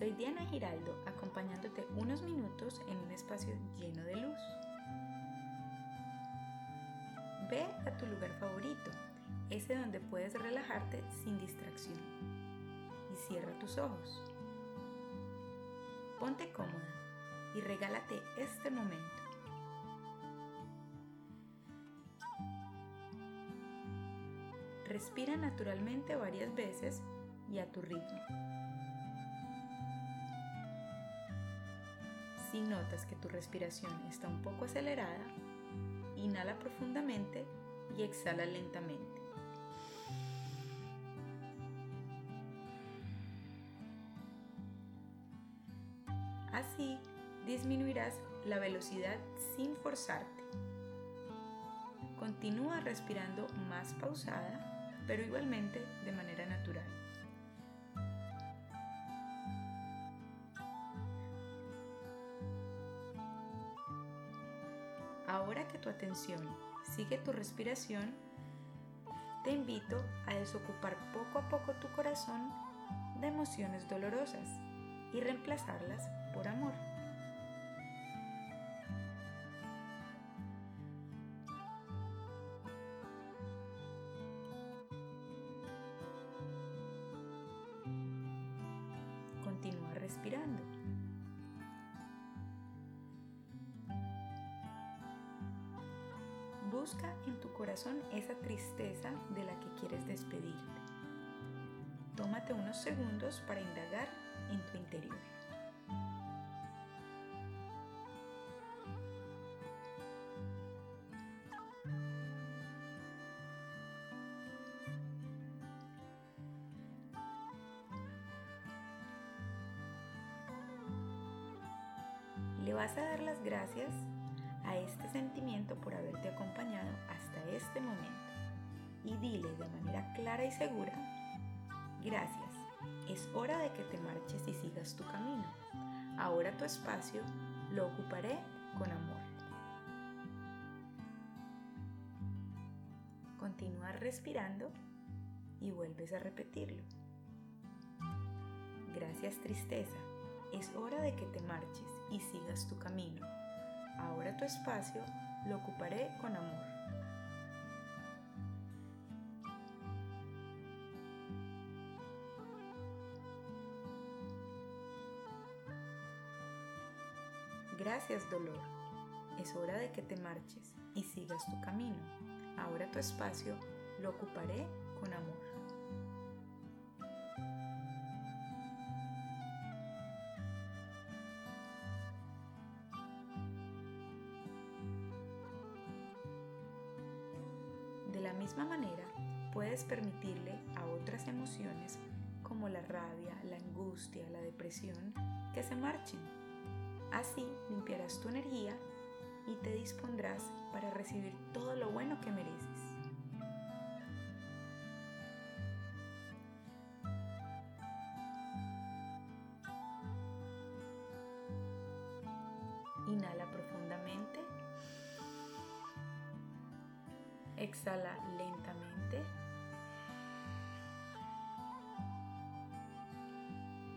Soy Diana Giraldo, acompañándote unos minutos en un espacio lleno de luz. Ve a tu lugar favorito, ese donde puedes relajarte sin distracción. Y cierra tus ojos. Ponte cómoda y regálate este momento. Respira naturalmente varias veces y a tu ritmo. Si notas que tu respiración está un poco acelerada, inhala profundamente y exhala lentamente. Así disminuirás la velocidad sin forzarte. Continúa respirando más pausada, pero igualmente de manera natural. Ahora que tu atención sigue tu respiración, te invito a desocupar poco a poco tu corazón de emociones dolorosas y reemplazarlas por amor. Continúa respirando. Busca en tu corazón esa tristeza de la que quieres despedirte. Tómate unos segundos para indagar en tu interior. Le vas a dar las gracias a este sentimiento por haberte acompañado hasta este momento y dile de manera clara y segura, gracias, es hora de que te marches y sigas tu camino. Ahora tu espacio lo ocuparé con amor. Continúa respirando y vuelves a repetirlo. Gracias tristeza, es hora de que te marches y sigas tu camino. Ahora tu espacio lo ocuparé con amor. Gracias dolor. Es hora de que te marches y sigas tu camino. Ahora tu espacio lo ocuparé con amor. De la misma manera, puedes permitirle a otras emociones como la rabia, la angustia, la depresión, que se marchen. Así limpiarás tu energía y te dispondrás para recibir todo lo bueno que mereces. Exhala lentamente.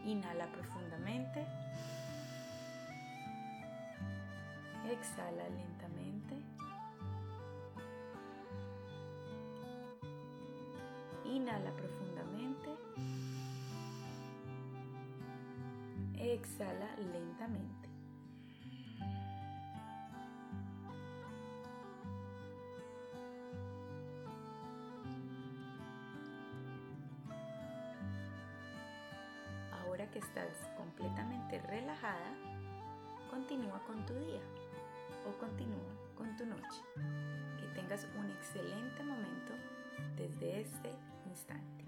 Inhala profundamente. Exhala lentamente. Inhala profundamente. Exhala lentamente. Que estás completamente relajada, continúa con tu día o continúa con tu noche. Que tengas un excelente momento desde este instante.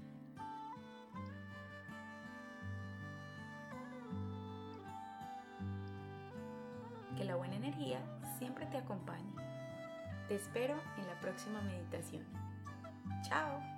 Que la buena energía siempre te acompañe. Te espero en la próxima meditación. Chao.